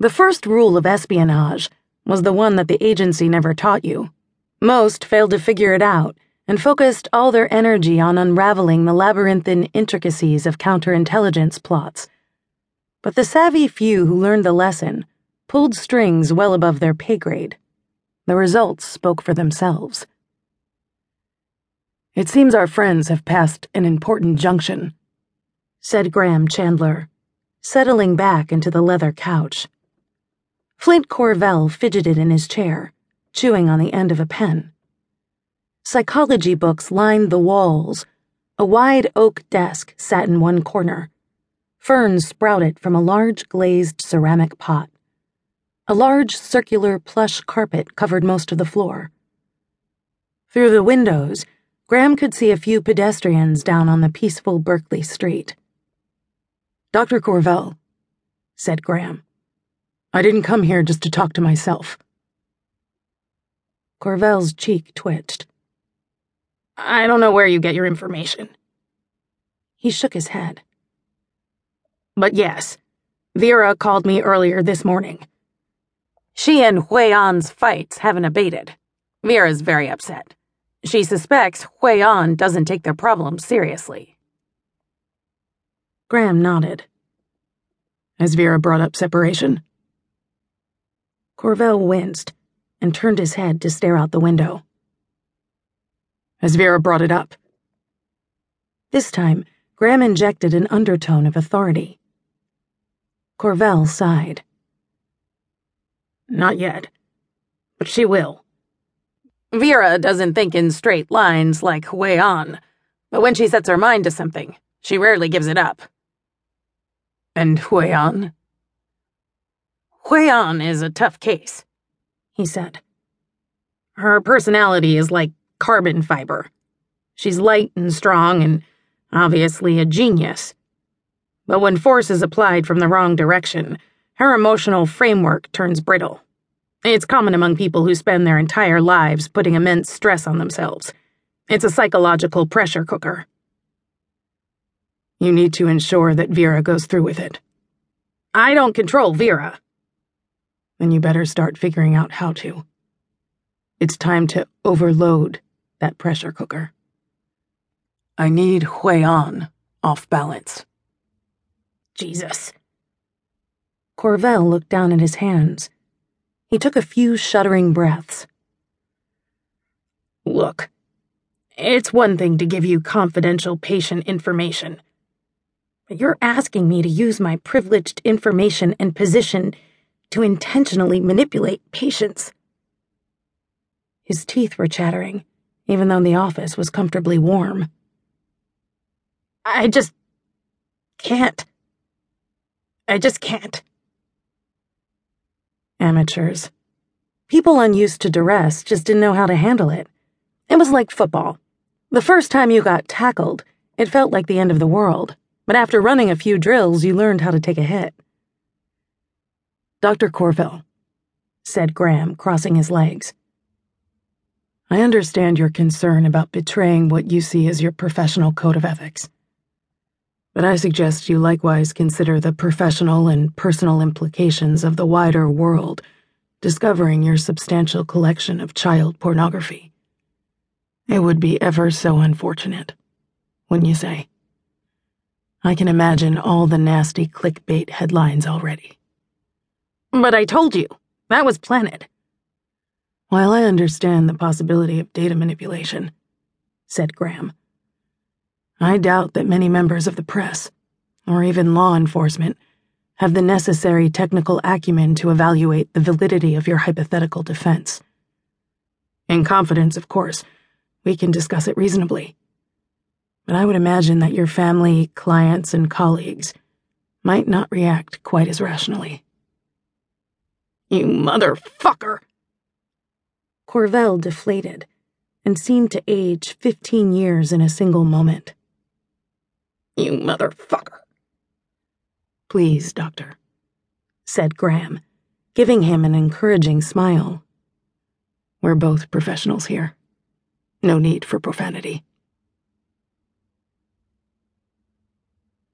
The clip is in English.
The first rule of espionage was the one that the agency never taught you. Most failed to figure it out and focused all their energy on unraveling the labyrinthine intricacies of counterintelligence plots. But the savvy few who learned the lesson pulled strings well above their pay grade. The results spoke for themselves. It seems our friends have passed an important junction, said Graham Chandler, settling back into the leather couch. Flint Corvell fidgeted in his chair, chewing on the end of a pen. Psychology books lined the walls. A wide oak desk sat in one corner. Ferns sprouted from a large glazed ceramic pot. A large circular plush carpet covered most of the floor. Through the windows, Graham could see a few pedestrians down on the peaceful Berkeley street. Dr. Corvell, said Graham. I didn't come here just to talk to myself. Corvell's cheek twitched. I don't know where you get your information. He shook his head. But yes, Vera called me earlier this morning. She and Huian's fights haven't abated. Vera's very upset. She suspects Huian doesn't take their problems seriously. Graham nodded. Has Vera brought up separation? Corvell winced and turned his head to stare out the window. Has Vera brought it up? This time, Graham injected an undertone of authority. Corvell sighed. Not yet. But she will. Vera doesn't think in straight lines like Huian, but when she sets her mind to something, she rarely gives it up. And Huian? An is a tough case, he said. Her personality is like carbon fiber. She's light and strong and obviously a genius. But when force is applied from the wrong direction, her emotional framework turns brittle. It's common among people who spend their entire lives putting immense stress on themselves. It's a psychological pressure cooker. You need to ensure that Vera goes through with it. I don't control Vera. Then you better start figuring out how to. It's time to overload that pressure cooker. I need Huian off balance. Jesus. Corvell looked down at his hands. He took a few shuddering breaths. Look, it's one thing to give you confidential patient information. But you're asking me to use my privileged information and position to intentionally manipulate patients. His teeth were chattering even though the office was comfortably warm. I just can't. I just can't. Amateurs. People unused to duress just didn't know how to handle it. It was like football. The first time you got tackled, it felt like the end of the world, but after running a few drills, you learned how to take a hit. Dr. Corvell, said Graham, crossing his legs. I understand your concern about betraying what you see as your professional code of ethics. But I suggest you likewise consider the professional and personal implications of the wider world discovering your substantial collection of child pornography. It would be ever so unfortunate, wouldn't you say? I can imagine all the nasty clickbait headlines already. But I told you, that was planted. While I understand the possibility of data manipulation, said Graham, I doubt that many members of the press, or even law enforcement, have the necessary technical acumen to evaluate the validity of your hypothetical defense. In confidence, of course, we can discuss it reasonably. But I would imagine that your family, clients, and colleagues might not react quite as rationally. You motherfucker! Corvell deflated and seemed to age 15 years in a single moment. You motherfucker. Please, Doctor, said Graham, giving him an encouraging smile. We're both professionals here. No need for profanity.